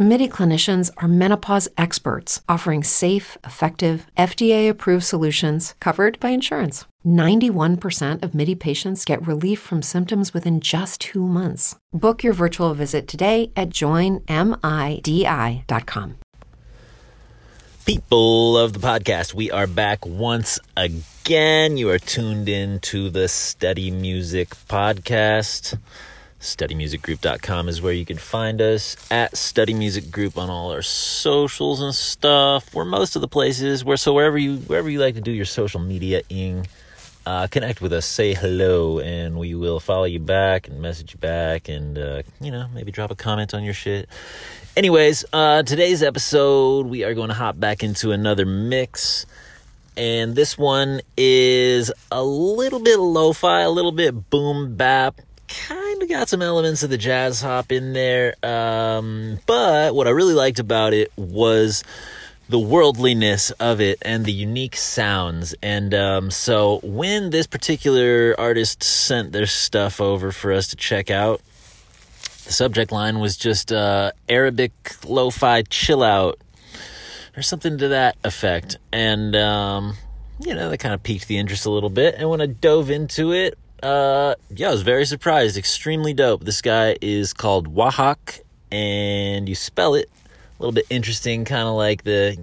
MIDI clinicians are menopause experts offering safe, effective, FDA approved solutions covered by insurance. 91% of MIDI patients get relief from symptoms within just two months. Book your virtual visit today at joinmidi.com. People of the podcast, we are back once again. You are tuned in to the Study Music Podcast. StudyMusicGroup.com is where you can find us at Study Music Group on all our socials and stuff. We're most of the places where so wherever you wherever you like to do your social media ing, uh, connect with us, say hello, and we will follow you back and message you back, and uh, you know maybe drop a comment on your shit. Anyways, uh, today's episode, we are going to hop back into another mix. And this one is a little bit lo fi, a little bit boom bap. Kind of got some elements of the jazz hop in there. Um, but what I really liked about it was the worldliness of it and the unique sounds. And um, so when this particular artist sent their stuff over for us to check out, the subject line was just uh, Arabic lo fi chill out or something to that effect. And, um, you know, that kind of piqued the interest a little bit. And when I dove into it, uh, yeah, I was very surprised. Extremely dope. This guy is called Wahak, and you spell it a little bit interesting, kind of like the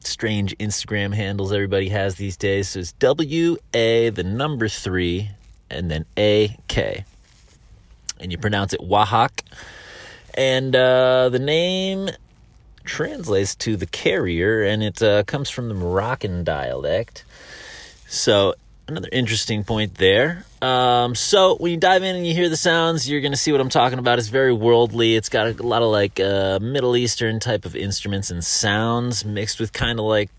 strange Instagram handles everybody has these days. So it's W A, the number three, and then A K and you pronounce it Wahak. And uh, the name translates to the carrier, and it uh, comes from the Moroccan dialect. So, another interesting point there. Um, so, when you dive in and you hear the sounds, you're to see what I'm talking about. It's very worldly. It's got a lot of like uh, Middle Eastern type of instruments and sounds mixed with kind of like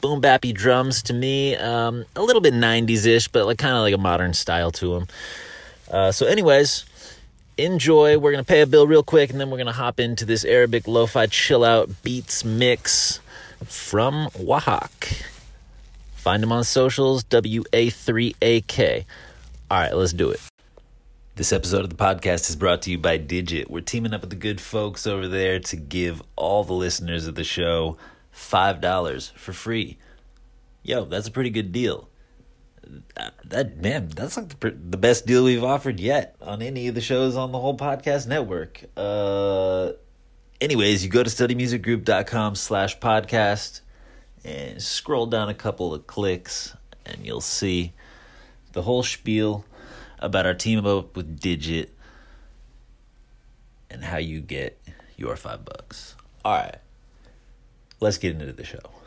boom bappy drums to me. Um, a little bit 90s ish, but like kind of like a modern style to them. Uh, so, anyways, enjoy. We're to pay a bill real quick and then we're to hop into this Arabic lo fi chill out beats mix from Wahak. Find him on socials, WA3AK. All right, let's do it. This episode of the podcast is brought to you by Digit. We're teaming up with the good folks over there to give all the listeners of the show $5 for free. Yo, that's a pretty good deal that man, that's like the, the best deal we've offered yet on any of the shows on the whole podcast network. Uh, anyways, you go to studymusicgroup.com slash podcast and scroll down a couple of clicks and you'll see the whole spiel about our team up with Digit and how you get your five bucks. All right, let's get into the show.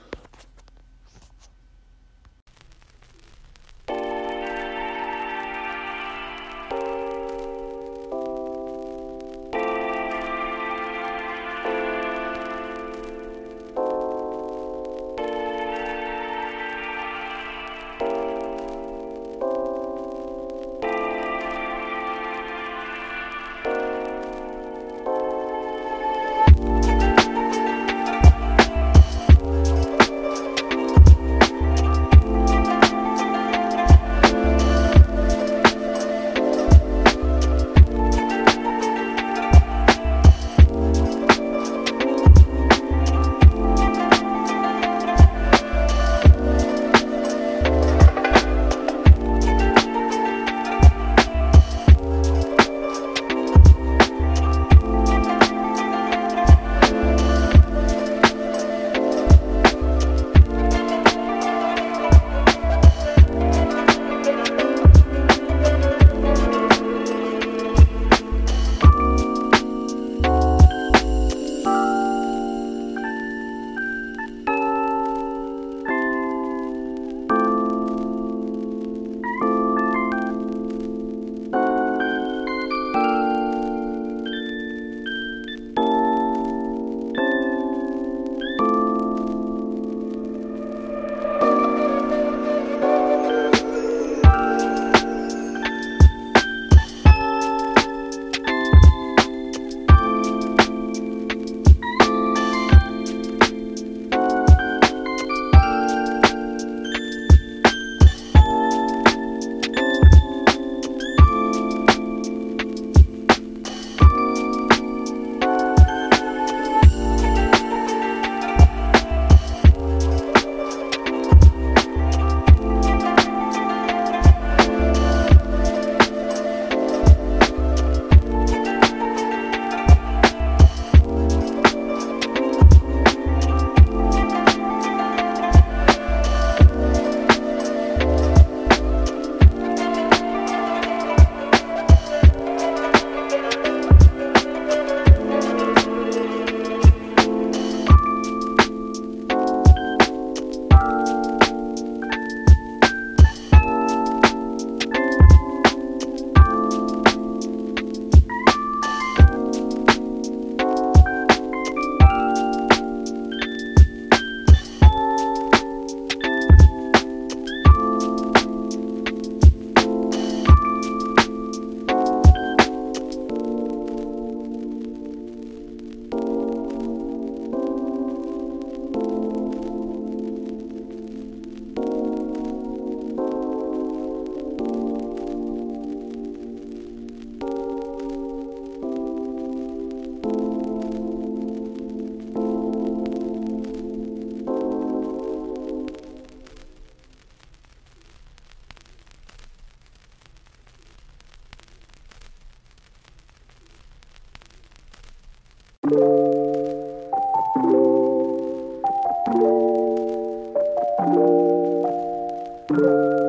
thank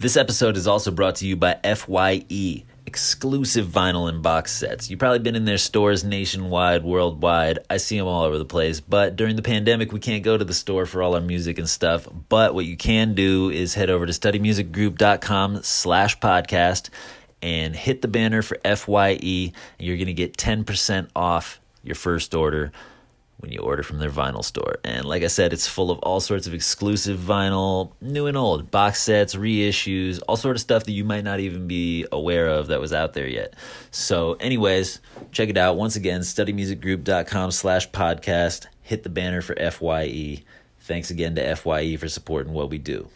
This episode is also brought to you by FYE, exclusive vinyl and box sets. You've probably been in their stores nationwide, worldwide. I see them all over the place. But during the pandemic, we can't go to the store for all our music and stuff. But what you can do is head over to studymusicgroup.com slash podcast and hit the banner for FYE. And you're going to get 10% off your first order when you order from their vinyl store. And like I said, it's full of all sorts of exclusive vinyl, new and old, box sets, reissues, all sort of stuff that you might not even be aware of that was out there yet. So anyways, check it out. Once again, studymusicgroup.com slash podcast. Hit the banner for FYE. Thanks again to FYE for supporting what we do.